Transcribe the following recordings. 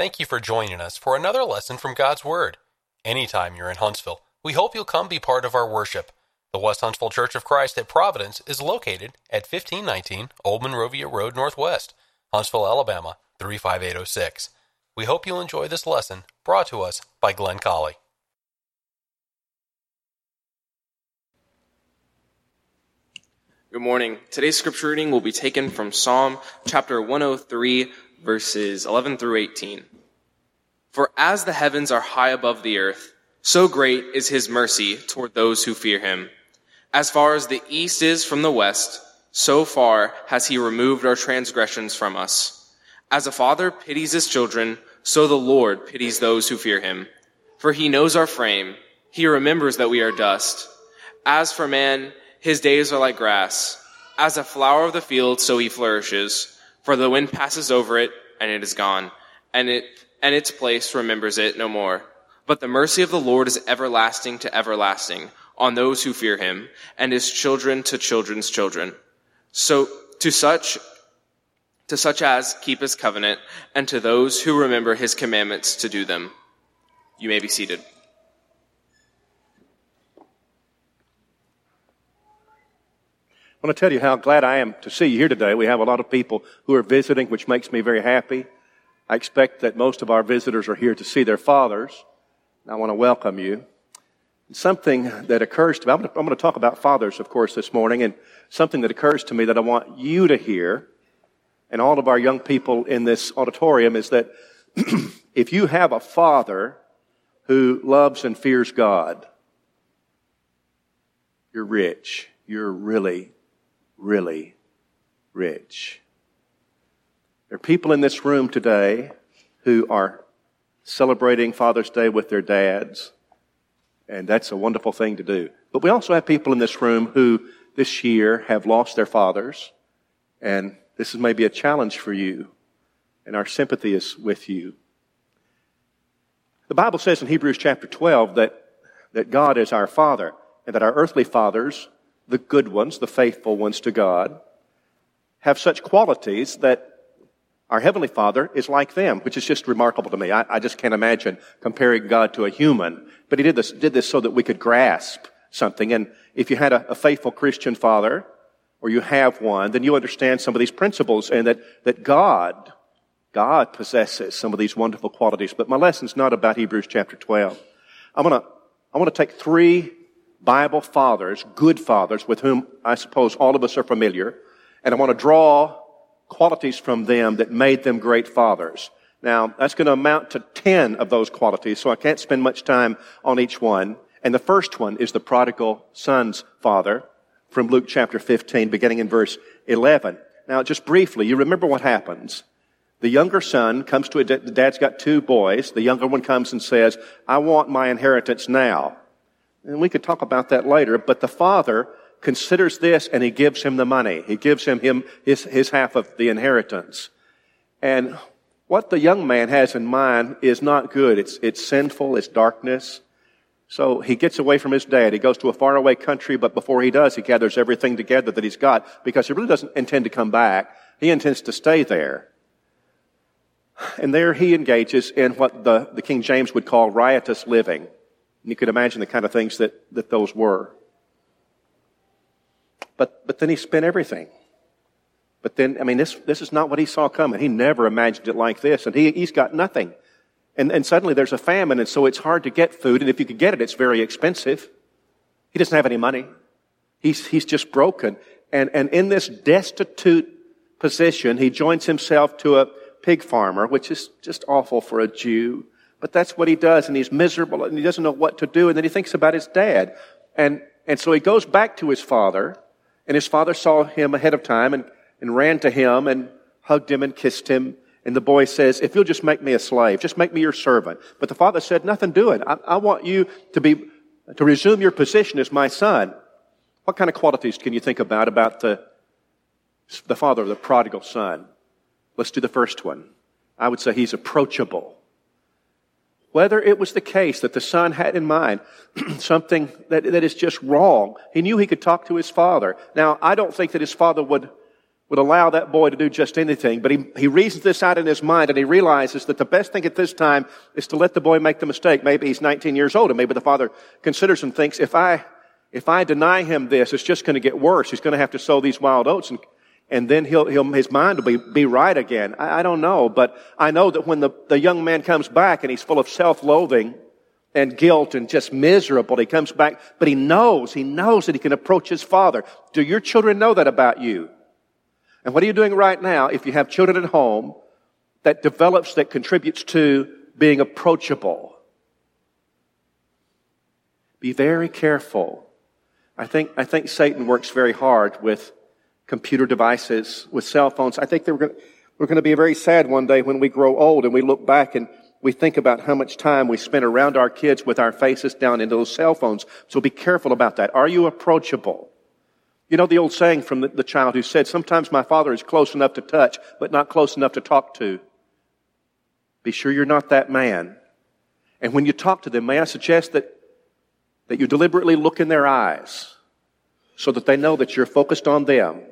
Thank you for joining us for another lesson from God's Word. Anytime you're in Huntsville, we hope you'll come be part of our worship. The West Huntsville Church of Christ at Providence is located at 1519 Old Monrovia Road Northwest, Huntsville, Alabama 35806. We hope you'll enjoy this lesson brought to us by Glenn Colley. Good morning. Today's scripture reading will be taken from Psalm chapter 103, verses 11 through 18. For as the heavens are high above the earth, so great is his mercy toward those who fear him. As far as the east is from the west, so far has he removed our transgressions from us. As a father pities his children, so the Lord pities those who fear him. For he knows our frame. He remembers that we are dust. As for man, his days are like grass. As a flower of the field, so he flourishes. For the wind passes over it, and it is gone, and it and its place remembers it no more. But the mercy of the Lord is everlasting to everlasting on those who fear him, and his children to children's children. So to such to such as keep his covenant, and to those who remember his commandments to do them. You may be seated. I want to tell you how glad I am to see you here today. We have a lot of people who are visiting, which makes me very happy. I expect that most of our visitors are here to see their fathers. I want to welcome you. Something that occurs to me, I'm going, to, talk about fathers, of course, this morning, and something that occurs to me that I want you to hear, and all of our young people in this auditorium, is that if you have a father who loves and fears God, you're rich. You're really really rich. There are people in this room today who are celebrating Father's Day with their dads, and that's a wonderful thing to do. But we also have people in this room who this year have lost their fathers, and this is maybe a challenge for you, and our sympathy is with you. The Bible says in Hebrews chapter 12 that, that God is our Father, and that our earthly fathers the good ones, the faithful ones to God, have such qualities that our Heavenly Father is like them, which is just remarkable to me. I, I, just can't imagine comparing God to a human. But He did this, did this so that we could grasp something. And if you had a, a faithful Christian father, or you have one, then you understand some of these principles and that, that God, God possesses some of these wonderful qualities. But my lesson's not about Hebrews chapter 12. I'm gonna, I want to take three Bible fathers, good fathers, with whom I suppose all of us are familiar, and I want to draw qualities from them that made them great fathers. Now, that's going to amount to 10 of those qualities, so I can't spend much time on each one. And the first one is the prodigal son's father from Luke chapter 15, beginning in verse 11. Now, just briefly, you remember what happens. The younger son comes to a, dad's got two boys. The younger one comes and says, I want my inheritance now. And we could talk about that later, but the father considers this and he gives him the money. He gives him, him his, his half of the inheritance. And what the young man has in mind is not good. It's, it's sinful. It's darkness. So he gets away from his dad. He goes to a faraway country, but before he does, he gathers everything together that he's got because he really doesn't intend to come back. He intends to stay there. And there he engages in what the, the King James would call riotous living. And you could imagine the kind of things that, that those were. But, but then he spent everything. But then, I mean, this, this is not what he saw coming. He never imagined it like this. And he, he's got nothing. And, and suddenly there's a famine, and so it's hard to get food. And if you could get it, it's very expensive. He doesn't have any money. He's, he's just broken. And, and in this destitute position, he joins himself to a pig farmer, which is just awful for a Jew. But that's what he does, and he's miserable, and he doesn't know what to do, and then he thinks about his dad. And, and so he goes back to his father, and his father saw him ahead of time and, and ran to him and hugged him and kissed him. And the boy says, if you'll just make me a slave, just make me your servant. But the father said, nothing doing. I, I want you to be, to resume your position as my son. What kind of qualities can you think about, about the, the father of the prodigal son? Let's do the first one. I would say he's approachable whether it was the case that the son had in mind something that, that is just wrong. He knew he could talk to his father. Now, I don't think that his father would, would allow that boy to do just anything. But he, he reasons this out in his mind and he realizes that the best thing at this time is to let the boy make the mistake. Maybe he's 19 years old and maybe the father considers and thinks, if I, if I deny him this, it's just going to get worse. He's going to have to sow these wild oats and, and then he'll, he'll, his mind will be, be right again. I, I don't know, but I know that when the, the young man comes back and he's full of self-loathing and guilt and just miserable, he comes back, but he knows, he knows that he can approach his father. Do your children know that about you? And what are you doing right now if you have children at home that develops, that contributes to being approachable? Be very careful. I think, I think Satan works very hard with computer devices, with cell phones. I think going, we're going to be very sad one day when we grow old and we look back and we think about how much time we spend around our kids with our faces down into those cell phones. So be careful about that. Are you approachable? You know the old saying from the, the, child who said, sometimes my father is close enough to touch, but not close enough to talk to. Be sure you're not that man. And when you talk to them, may I suggest that, that you deliberately look in their eyes so that they know that you're focused on them.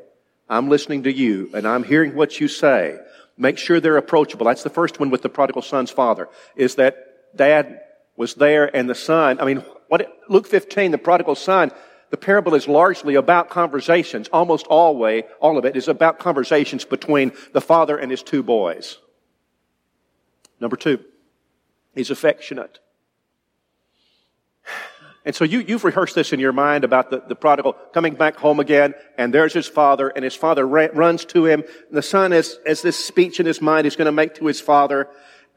I'm listening to you and I'm hearing what you say. Make sure they're approachable. That's the first one with the prodigal son's father, is that dad was there and the son, I mean, what, Luke 15, the prodigal son, the parable is largely about conversations. Almost always, all of it is about conversations between the father and his two boys. Number two, he's affectionate. And so you, you've rehearsed this in your mind about the, the prodigal coming back home again, and there's his father, and his father ra- runs to him. And the son, has, as this speech in his mind he's going to make to his father,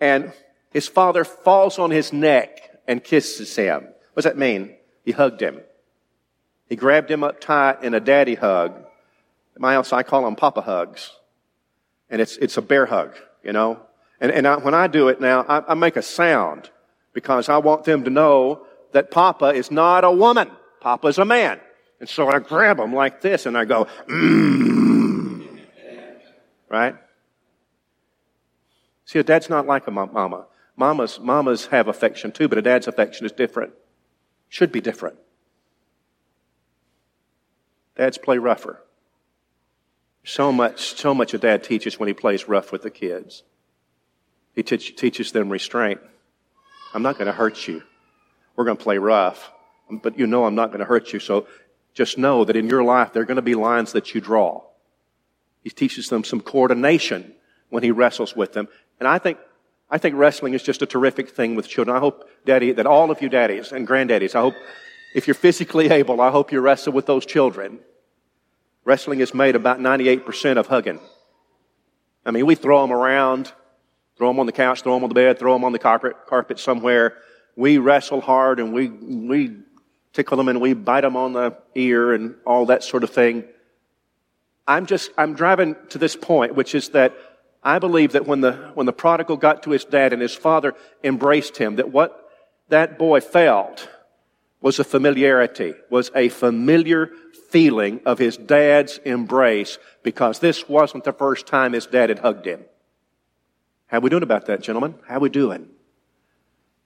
and his father falls on his neck and kisses him. What does that mean? He hugged him. He grabbed him up tight in a daddy hug. My house, I call them papa hugs. And it's, it's a bear hug, you know? And, and I, when I do it now, I, I make a sound because I want them to know that papa is not a woman. Papa is a man. And so I grab him like this and I go, mmm. Right? See, a dad's not like a mama. Mamas, mamas have affection too, but a dad's affection is different. Should be different. Dads play rougher. So much, so much a dad teaches when he plays rough with the kids. He te- teaches them restraint. I'm not going to hurt you. We're going to play rough, but you know I'm not going to hurt you. So just know that in your life there are going to be lines that you draw. He teaches them some coordination when he wrestles with them. And I think, I think wrestling is just a terrific thing with children. I hope, Daddy, that all of you daddies and granddaddies, I hope if you're physically able, I hope you wrestle with those children. Wrestling is made about 98% of hugging. I mean, we throw them around, throw them on the couch, throw them on the bed, throw them on the carpet, carpet somewhere. We wrestle hard and we, we tickle them and we bite them on the ear and all that sort of thing. I'm just, I'm driving to this point, which is that I believe that when the, when the prodigal got to his dad and his father embraced him, that what that boy felt was a familiarity, was a familiar feeling of his dad's embrace because this wasn't the first time his dad had hugged him. How we doing about that, gentlemen? How we doing?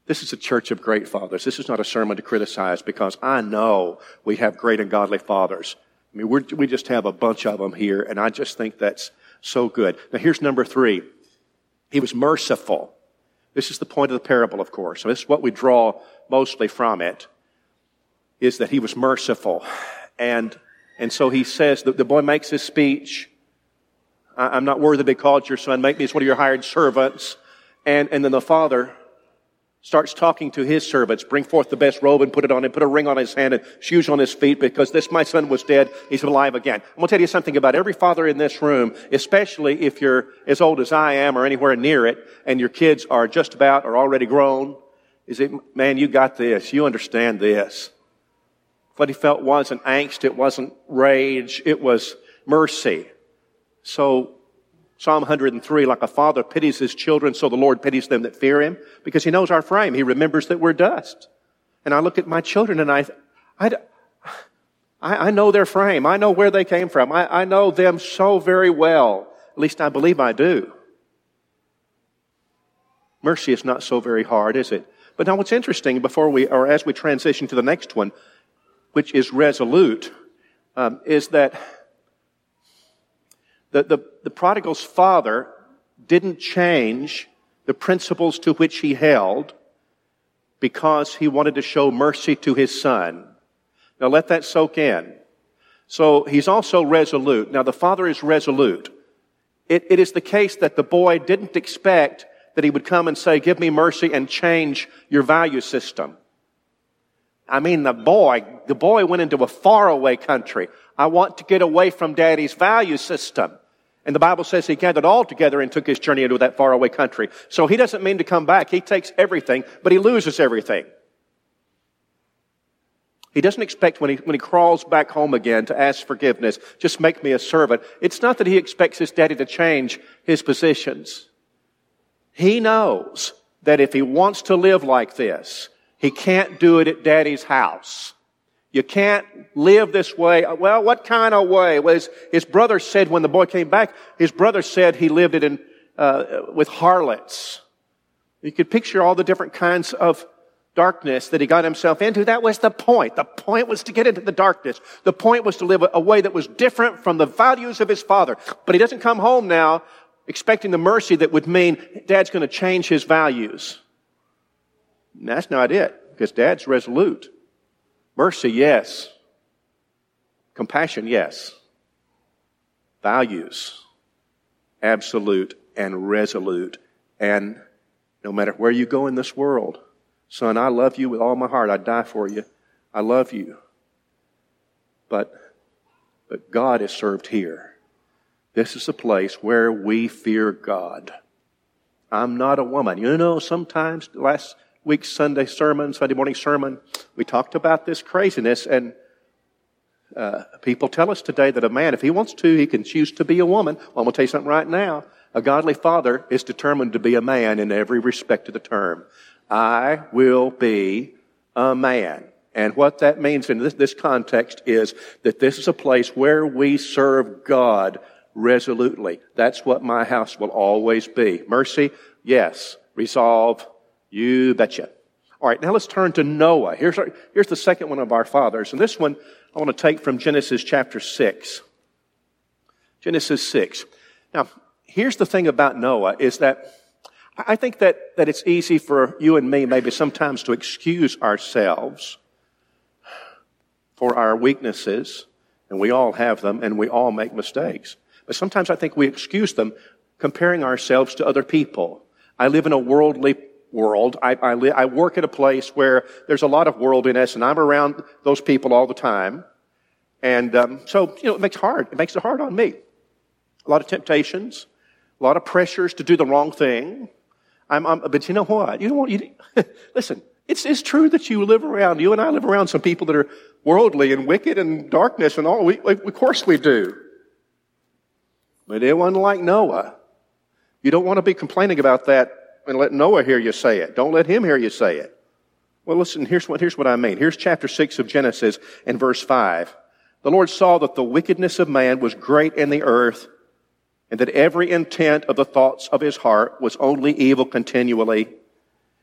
This is a church of great fathers. This is not a sermon to criticize because I know we have great and godly fathers. I mean, we just have a bunch of them here, and I just think that's so good. Now, here's number three. He was merciful. This is the point of the parable, of course. So this is what we draw mostly from it is that he was merciful. And, and so he says that the boy makes his speech. I'm not worthy to be called your son. Make me as one of your hired servants. And, and then the father starts talking to his servants. Bring forth the best robe and put it on him. Put a ring on his hand and shoes on his feet because this my son was dead. He's alive again. I'm going to tell you something about every father in this room, especially if you're as old as I am or anywhere near it and your kids are just about or already grown. Is it, man, you got this. You understand this. What he felt wasn't angst, it wasn't rage, it was mercy. So, Psalm 103, like a father pities his children, so the Lord pities them that fear him, because he knows our frame. He remembers that we're dust. And I look at my children and I, I, I know their frame. I know where they came from. I, I know them so very well. At least I believe I do. Mercy is not so very hard, is it? But now what's interesting before we, or as we transition to the next one, which is resolute, um, is that The, the, the prodigal's father didn't change the principles to which he held because he wanted to show mercy to his son. Now let that soak in. So he's also resolute. Now the father is resolute. It, it is the case that the boy didn't expect that he would come and say, give me mercy and change your value system. I mean, the boy, the boy went into a faraway country. I want to get away from daddy's value system. And the Bible says he gathered all together and took his journey into that faraway country. So he doesn't mean to come back. He takes everything, but he loses everything. He doesn't expect when he, when he crawls back home again to ask forgiveness, just make me a servant. It's not that he expects his daddy to change his positions. He knows that if he wants to live like this, he can't do it at daddy's house. You can't live this way. Well, what kind of way? Well, his, his brother said when the boy came back, his brother said he lived it in, uh, with harlots. You could picture all the different kinds of darkness that he got himself into. That was the point. The point was to get into the darkness. The point was to live a way that was different from the values of his father. But he doesn't come home now expecting the mercy that would mean dad's going to change his values. And that's not it, because dad's resolute. Mercy, yes. Compassion, yes. Values, absolute and resolute. And no matter where you go in this world, son, I love you with all my heart. I'd die for you. I love you. But, but God is served here. This is a place where we fear God. I'm not a woman. You know, sometimes last week's Sunday sermon, Sunday morning sermon, we talked about this craziness, and uh, people tell us today that a man, if he wants to, he can choose to be a woman. Well, I'm going to tell you something right now. A godly father is determined to be a man in every respect of the term. I will be a man. And what that means in this, this context is that this is a place where we serve God resolutely. That's what my house will always be. Mercy, yes. Resolve, you betcha. All right, now let's turn to Noah. Here's, our, here's the second one of our fathers. And this one I want to take from Genesis chapter 6. Genesis 6. Now, here's the thing about Noah is that I think that, that it's easy for you and me maybe sometimes to excuse ourselves for our weaknesses, and we all have them, and we all make mistakes. But sometimes I think we excuse them comparing ourselves to other people. I live in a worldly world. I, I, li- I work at a place where there's a lot of worldliness, and I'm around those people all the time. And um, so, you know, it makes hard. It makes it hard on me. A lot of temptations, a lot of pressures to do the wrong thing. I'm, I'm but you know what? You know what? You, listen, it's, it's true that you live around, you and I live around some people that are worldly and wicked and darkness and all. We, of course we do. But it wasn't like Noah. You don't want to be complaining about that and let Noah hear you say it. Don't let him hear you say it. Well, listen, here's what, here's what I mean. Here's chapter 6 of Genesis and verse 5. The Lord saw that the wickedness of man was great in the earth, and that every intent of the thoughts of his heart was only evil continually.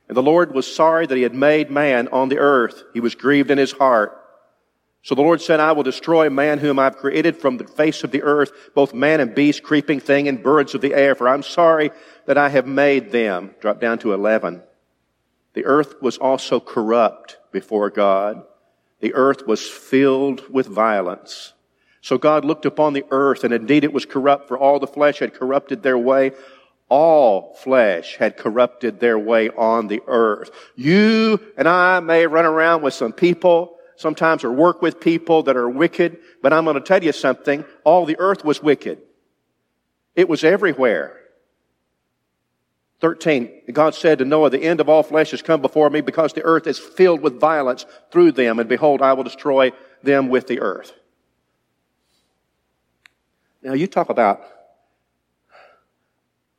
And the Lord was sorry that he had made man on the earth. He was grieved in his heart. So the Lord said, I will destroy man whom I've created from the face of the earth, both man and beast, creeping thing, and birds of the air, for I'm sorry that I have made them. Drop down to 11. The earth was also corrupt before God. The earth was filled with violence. So God looked upon the earth, and indeed it was corrupt, for all the flesh had corrupted their way. All flesh had corrupted their way on the earth. You and I may run around with some people sometimes or work with people that are wicked. But I'm going to tell you something. All the earth was wicked. It was everywhere. 13, God said to Noah, the end of all flesh has come before me because the earth is filled with violence through them. And behold, I will destroy them with the earth. Now you talk about,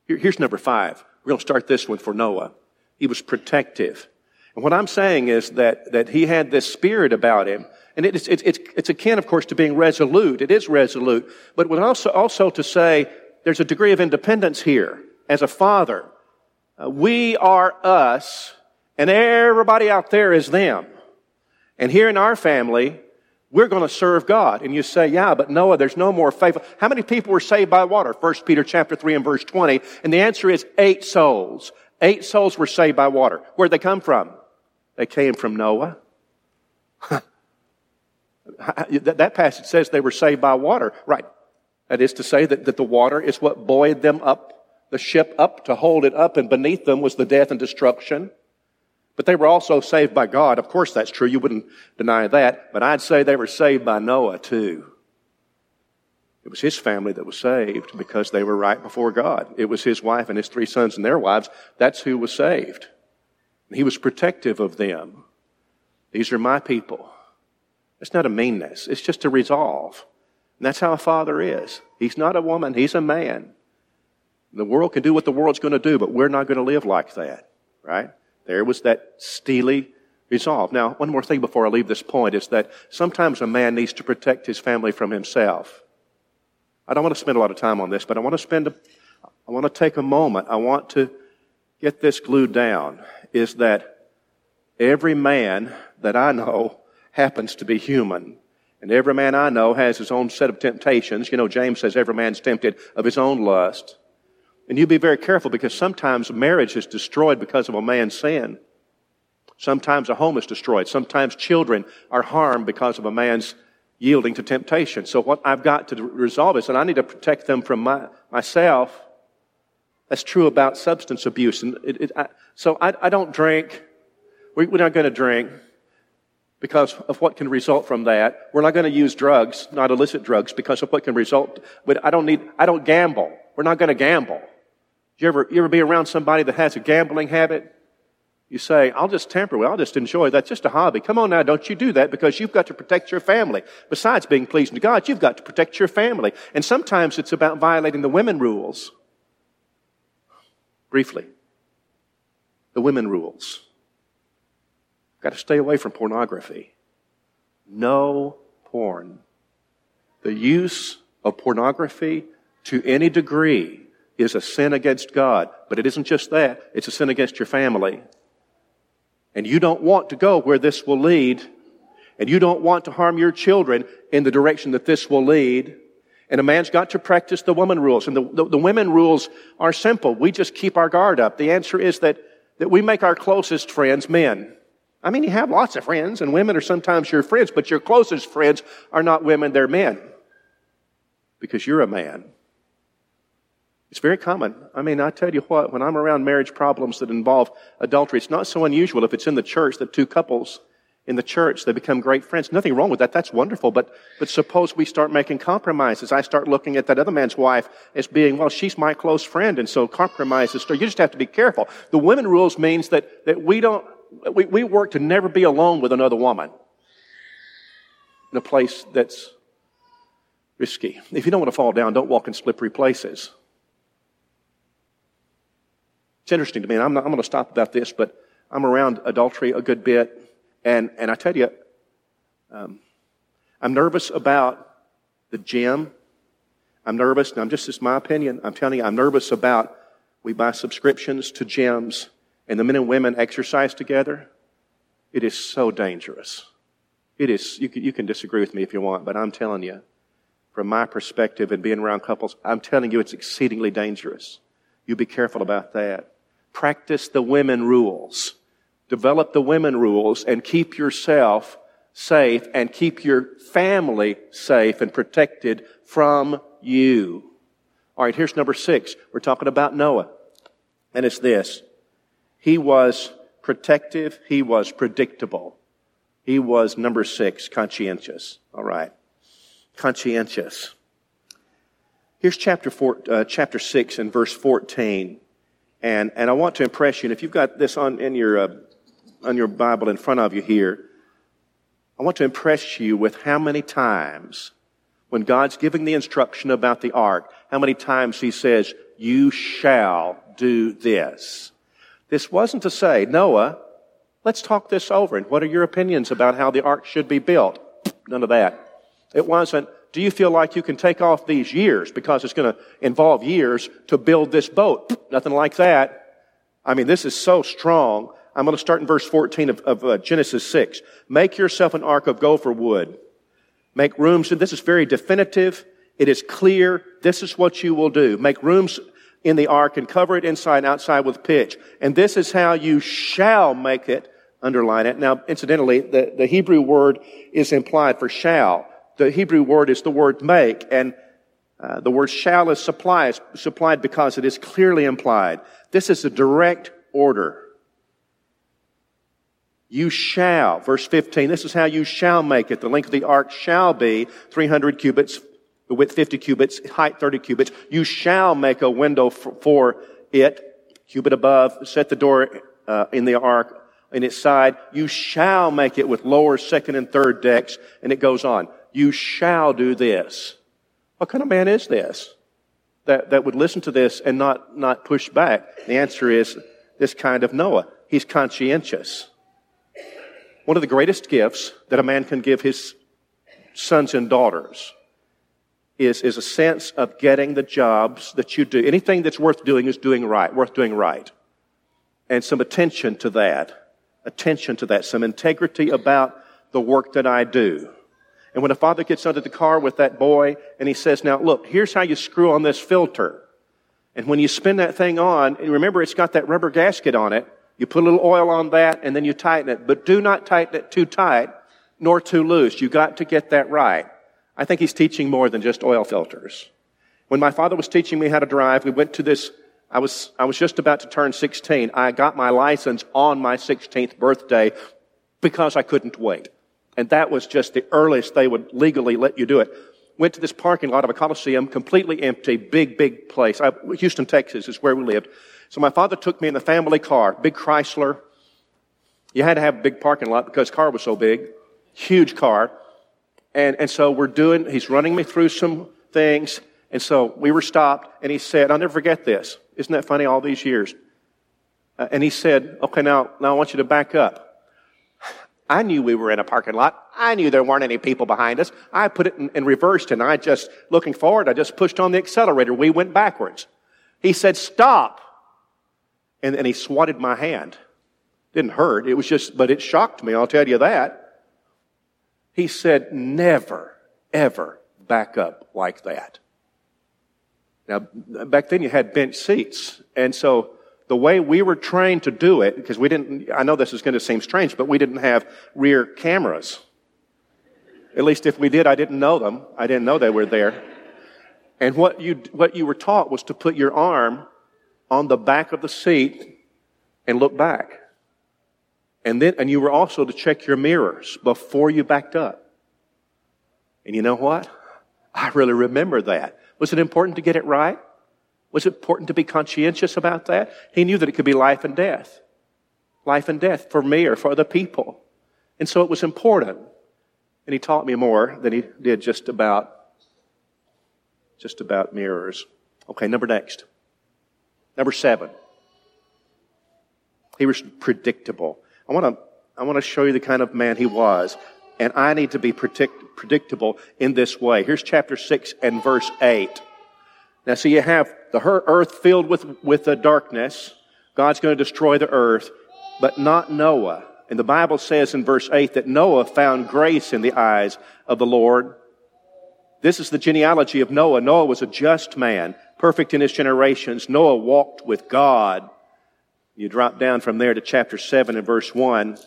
here's number five. We're going to start this one for Noah. He was protective. And what I'm saying is that, that he had this spirit about him. And it's, it's, it's, it's akin, of course, to being resolute. It is resolute. But would also, also to say there's a degree of independence here. As a father, uh, we are us, and everybody out there is them. And here in our family, We're going to serve God. And you say, yeah, but Noah, there's no more faithful. How many people were saved by water? 1 Peter chapter 3 and verse 20. And the answer is eight souls. Eight souls were saved by water. Where'd they come from? They came from Noah. that passage says they were saved by water. Right. That is to say that, that the water is what buoyed them up, the ship up to hold it up, and beneath them was the death and destruction. But they were also saved by God. Of course, that's true. You wouldn't deny that. But I'd say they were saved by Noah, too. It was his family that was saved because they were right before God. It was his wife and his three sons and their wives. That's who was saved. He was protective of them. These are my people. It's not a meanness. It's just a resolve. And that's how a father is. He's not a woman. He's a man. The world can do what the world's going to do, but we're not going to live like that. Right? There was that steely resolve. Now, one more thing before I leave this point is that sometimes a man needs to protect his family from himself. I don't want to spend a lot of time on this, but I want to spend a, I want to take a moment. I want to get this glued down is that every man that I know happens to be human. And every man I know has his own set of temptations. You know, James says every man's tempted of his own lust. And you be very careful because sometimes marriage is destroyed because of a man's sin. Sometimes a home is destroyed. Sometimes children are harmed because of a man's yielding to temptation. So what I've got to resolve is that I need to protect them from my, myself. That's true about substance abuse. And it, it, I, so I, I, don't drink. We, we're not going to drink because of what can result from that. We're not going to use drugs, not illicit drugs, because of what can result. But I don't need, I don't gamble. We're not going to gamble. You ever, you ever be around somebody that has a gambling habit? You say, I'll just tamper with, I'll just enjoy. That's just a hobby. Come on now, don't you do that because you've got to protect your family. Besides being pleasing to God, you've got to protect your family. And sometimes it's about violating the women rules. Briefly. The women rules. Got to stay away from pornography. No porn. The use of pornography to any degree is a sin against God. But it isn't just that, it's a sin against your family. And you don't want to go where this will lead. And you don't want to harm your children in the direction that this will lead. And a man's got to practice the woman rules. And the, the, the women rules are simple. We just keep our guard up. The answer is that, that we make our closest friends men. I mean, you have lots of friends, and women are sometimes your friends, but your closest friends are not women, they're men. Because you're a man. It's very common. I mean, I tell you what, when I'm around marriage problems that involve adultery, it's not so unusual if it's in the church that two couples in the church, they become great friends. Nothing wrong with that. That's wonderful. But, but suppose we start making compromises. I start looking at that other man's wife as being, well, she's my close friend. And so compromises. You just have to be careful. The women rules means that, that we don't, we, we work to never be alone with another woman in a place that's risky. If you don't want to fall down, don't walk in slippery places. It's interesting to me, and I'm, I'm going to stop about this, but I'm around adultery a good bit, and, and I tell you, um, I'm nervous about the gym. I'm nervous, and I'm just, it's my opinion, I'm telling you, I'm nervous about we buy subscriptions to gyms, and the men and women exercise together. It is so dangerous. It is, you can, you can disagree with me if you want, but I'm telling you, from my perspective and being around couples, I'm telling you it's exceedingly dangerous. You be careful about that practice the women rules. Develop the women rules and keep yourself safe and keep your family safe and protected from you. All right, here's number six. We're talking about Noah. And it's this. He was protective. He was predictable. He was number six, conscientious. All right. Conscientious. Here's chapter four, uh, chapter six and verse 14. And, and I want to impress you, and if you've got this on, in your, uh, on your Bible in front of you here, I want to impress you with how many times when God's giving the instruction about the ark, how many times He says, you shall do this. This wasn't to say, Noah, let's talk this over and what are your opinions about how the ark should be built? None of that. It wasn't, do you feel like you can take off these years because it's going to involve years to build this boat? Nothing like that. I mean, this is so strong. I'm going to start in verse 14 of, of uh, Genesis 6. Make yourself an ark of gopher wood. Make rooms, and this is very definitive. It is clear. This is what you will do. Make rooms in the ark and cover it inside and outside with pitch. And this is how you shall make it. Underline it. Now, incidentally, the, the Hebrew word is implied for shall. The Hebrew word is the word make, and uh, the word shall is supplied, supplied because it is clearly implied. This is a direct order. You shall, verse 15, this is how you shall make it. The length of the ark shall be 300 cubits, the width 50 cubits, height 30 cubits. You shall make a window for, for it, cubit above, set the door uh, in the ark in its side. You shall make it with lower, second, and third decks. And it goes on. You shall do this. What kind of man is this? That, that would listen to this and not, not push back. The answer is this kind of Noah. He's conscientious. One of the greatest gifts that a man can give his sons and daughters is, is a sense of getting the jobs that you do. Anything that's worth doing is doing right, worth doing right. And some attention to that. Attention to that. Some integrity about the work that I do. And when a father gets under the car with that boy and he says, now look, here's how you screw on this filter. And when you spin that thing on, and remember it's got that rubber gasket on it, you put a little oil on that and then you tighten it. But do not tighten it too tight nor too loose. You got to get that right. I think he's teaching more than just oil filters. When my father was teaching me how to drive, we went to this, I was, I was just about to turn 16. I got my license on my 16th birthday because I couldn't wait. And that was just the earliest they would legally let you do it. Went to this parking lot of a coliseum, completely empty, big, big place. I, Houston, Texas is where we lived. So my father took me in the family car, big Chrysler. You had to have a big parking lot because car was so big. Huge car. And, and so we're doing, he's running me through some things. And so we were stopped and he said, I'll never forget this. Isn't that funny all these years? Uh, and he said, okay, now, now I want you to back up. I knew we were in a parking lot. I knew there weren't any people behind us. I put it in, in reversed and I just, looking forward, I just pushed on the accelerator. We went backwards. He said, stop. And, and he swatted my hand. Didn't hurt. It was just, but it shocked me. I'll tell you that. He said, never, ever back up like that. Now, back then you had bench seats. And so the way we were trained to do it, because we didn't, I know this is going to seem strange, but we didn't have rear cameras. At least if we did, I didn't know them. I didn't know they were there. And what you, what you were taught was to put your arm on the back of the seat and look back. And then, and you were also to check your mirrors before you backed up. And you know what? I really remember that. Was it important to get it right? Was it important to be conscientious about that? He knew that it could be life and death. Life and death for me or for other people. And so it was important. And he taught me more than he did just about, just about mirrors. Okay, number next. Number seven. He was predictable. I want to, I want to show you the kind of man he was. And I need to be predict, predictable in this way. Here's chapter 6 and verse 8. Now, so you have the earth filled with, with the darkness. God's going to destroy the earth, but not Noah. And the Bible says in verse 8 that Noah found grace in the eyes of the Lord. This is the genealogy of Noah. Noah was a just man, perfect in his generations. Noah walked with God. You drop down from there to chapter 7 and verse 1.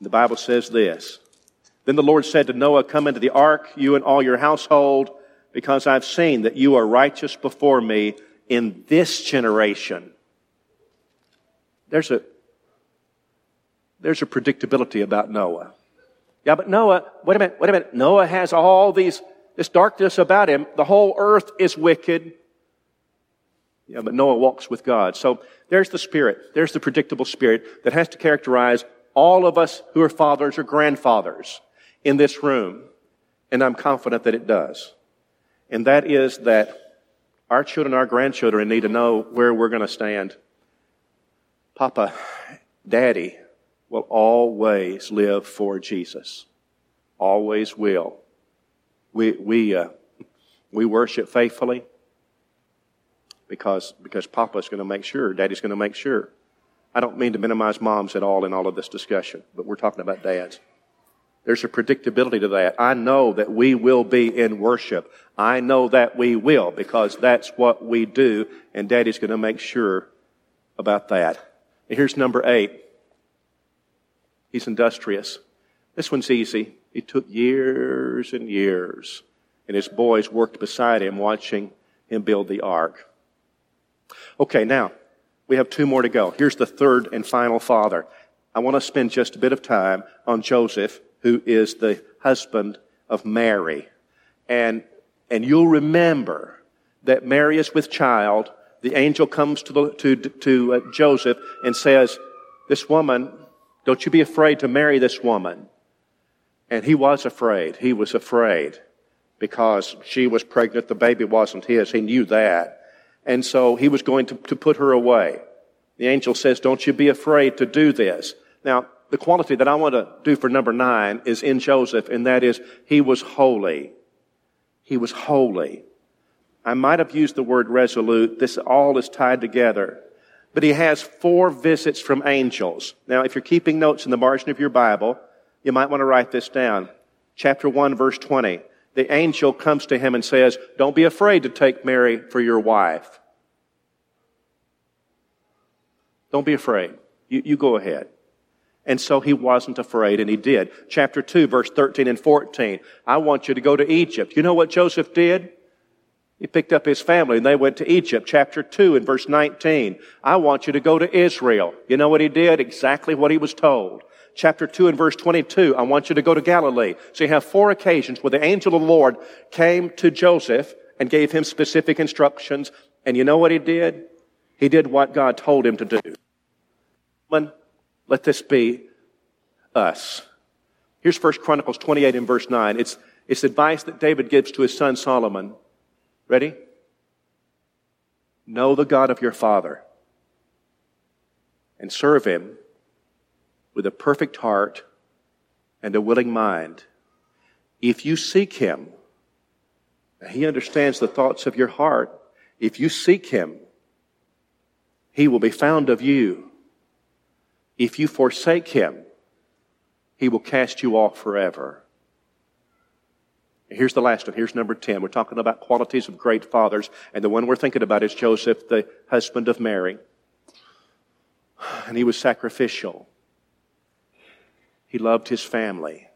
The Bible says this. Then the Lord said to Noah, Come into the ark, you and all your household because I've seen that you are righteous before me in this generation. There's a, there's a predictability about Noah. Yeah, but Noah, wait a minute, wait a minute. Noah has all these, this darkness about him. The whole earth is wicked. Yeah, but Noah walks with God. So there's the spirit. There's the predictable spirit that has to characterize all of us who are fathers or grandfathers in this room. And I'm confident that it does and that is that our children, our grandchildren need to know where we're going to stand. Papa, Daddy will always live for Jesus. Always will. We, we, uh, we worship faithfully because, because Papa's going to make sure, Daddy's going to make sure. I don't mean to minimize moms at all in all of this discussion, but we're talking about dads. There's a predictability to that. I know that we will be in worship. I know that we will because that's what we do, and Daddy's going to make sure about that. And here's number eight. He's industrious. This one's easy. It took years and years, and his boys worked beside him watching him build the ark. Okay, now, we have two more to go. Here's the third and final father. I want to spend just a bit of time on Joseph, who is the husband of Mary. And, and you'll remember that Mary is with child. The angel comes to, the, to, to uh, Joseph and says, This woman, don't you be afraid to marry this woman. And he was afraid. He was afraid because she was pregnant. The baby wasn't his. He knew that. And so he was going to, to put her away. The angel says, don't you be afraid to do this. Now, the quality that I want to do for number nine is in Joseph, and that is he was holy. He was holy. I might have used the word resolute. This all is tied together. But he has four visits from angels. Now, if you're keeping notes in the margin of your Bible, you might want to write this down. Chapter 1, verse 20. The angel comes to him and says, Don't be afraid to take Mary for your wife. Don't be afraid. You, you go ahead. And so he wasn't afraid, and he did. Chapter 2, verse 13 and 14. I want you to go to Egypt. You know what Joseph did? He picked up his family and they went to Egypt. Chapter 2 and verse 19. I want you to go to Israel. You know what he did? Exactly what he was told chapter 2 and verse 22. I want you to go to Galilee. So you have four occasions where the angel of the Lord came to Joseph and gave him specific instructions. And you know what he did? He did what God told him to do. Let this be us. Here's 1 Chronicles 28 and verse 9. It's, it's advice that David gives to his son Solomon. Ready? Know the God of your father and serve him with a perfect heart and a willing mind. If you seek Him, He understands the thoughts of your heart. If you seek Him, He will be found of you. If you forsake Him, He will cast you off forever. Here's the last one. Here's number 10. We're talking about qualities of great fathers, and the one we're thinking about is Joseph, the husband of Mary. And he was sacrificial. He loved his family.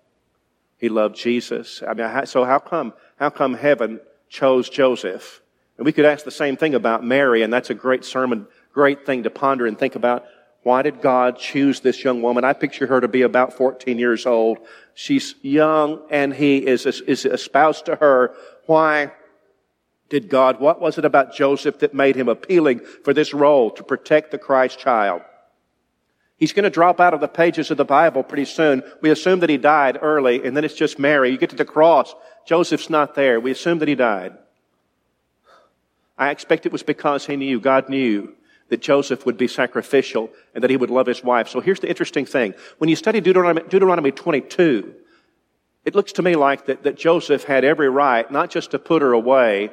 He loved Jesus. I mean, so how come, how come heaven chose Joseph? And we could ask the same thing about Mary, and that's a great sermon, great thing to ponder and think about. Why did God choose this young woman? I picture her to be about 14 years old. She's young and he is, is espoused to her. Why did God, what was it about Joseph that made him appealing for this role to protect the Christ child? He's going to drop out of the pages of the Bible pretty soon. We assume that he died early, and then it's just Mary. You get to the cross, Joseph's not there. We assume that he died. I expect it was because he knew, God knew, that Joseph would be sacrificial and that he would love his wife. So here's the interesting thing. When you study Deuteronomy, Deuteronomy 22, it looks to me like that, that Joseph had every right not just to put her away,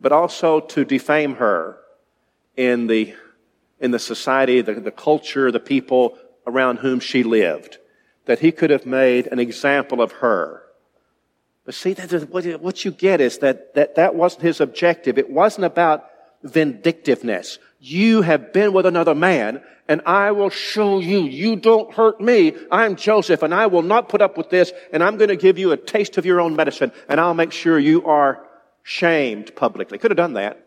but also to defame her in the in the society, the, the culture, the people around whom she lived. That he could have made an example of her. But see, what you get is that, that that wasn't his objective. It wasn't about vindictiveness. You have been with another man and I will show you. You don't hurt me. I'm Joseph and I will not put up with this and I'm going to give you a taste of your own medicine and I'll make sure you are shamed publicly. Could have done that,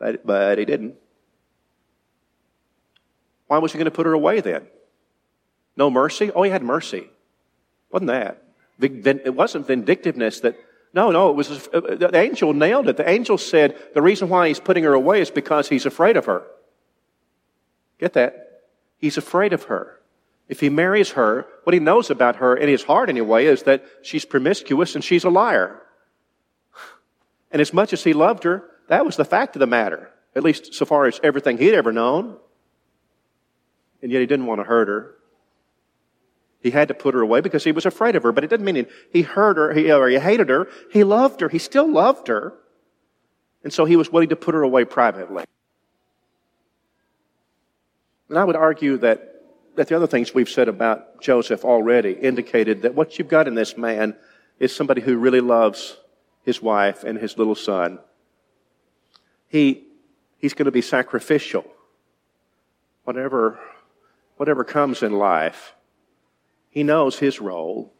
but, but he didn't. Why was he going to put her away then? No mercy? Oh, he had mercy. Wasn't that? It wasn't vindictiveness that, no, no, it was, uh, the angel nailed it. The angel said the reason why he's putting her away is because he's afraid of her. Get that? He's afraid of her. If he marries her, what he knows about her in his heart anyway is that she's promiscuous and she's a liar. And as much as he loved her, that was the fact of the matter, at least so far as everything he'd ever known and yet he didn't want to hurt her. He had to put her away because he was afraid of her, but it didn't mean he hurt her he, or he hated her. He loved her. He still loved her. And so he was willing to put her away privately. And I would argue that that the other things we've said about Joseph already indicated that what you've got in this man is somebody who really loves his wife and his little son. He, he's going to be sacrificial. Whatever, whatever comes in life, he knows his role.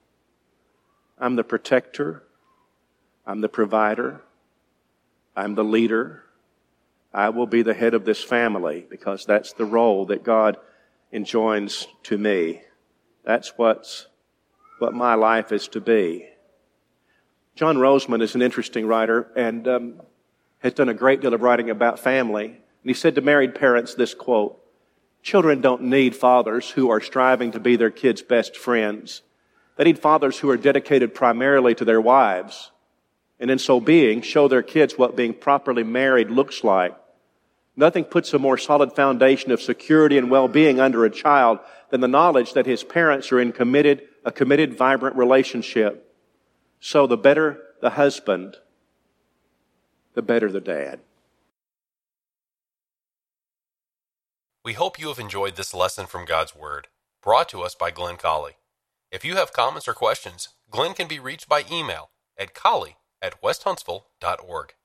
I'm the protector. I'm the provider. I'm the leader. I will be the head of this family because that's the role that God enjoins to me. That's what's, what my life is to be. John Rosemond is an interesting writer and um, has done a great deal of writing about family. And he said to married parents this quote Children don't need fathers who are striving to be their kids' best friends. They need fathers who are dedicated primarily to their wives, and in so being, show their kids what being properly married looks like. Nothing puts a more solid foundation of security and well-being under a child than the knowledge that his parents are in committed, a committed, vibrant relationship. So the better the husband, the better the dad. We hope you have enjoyed this lesson from God's Word, brought to us by Glenn Colley. If you have comments or questions, Glenn can be reached by email at colley at westhuntsville.org.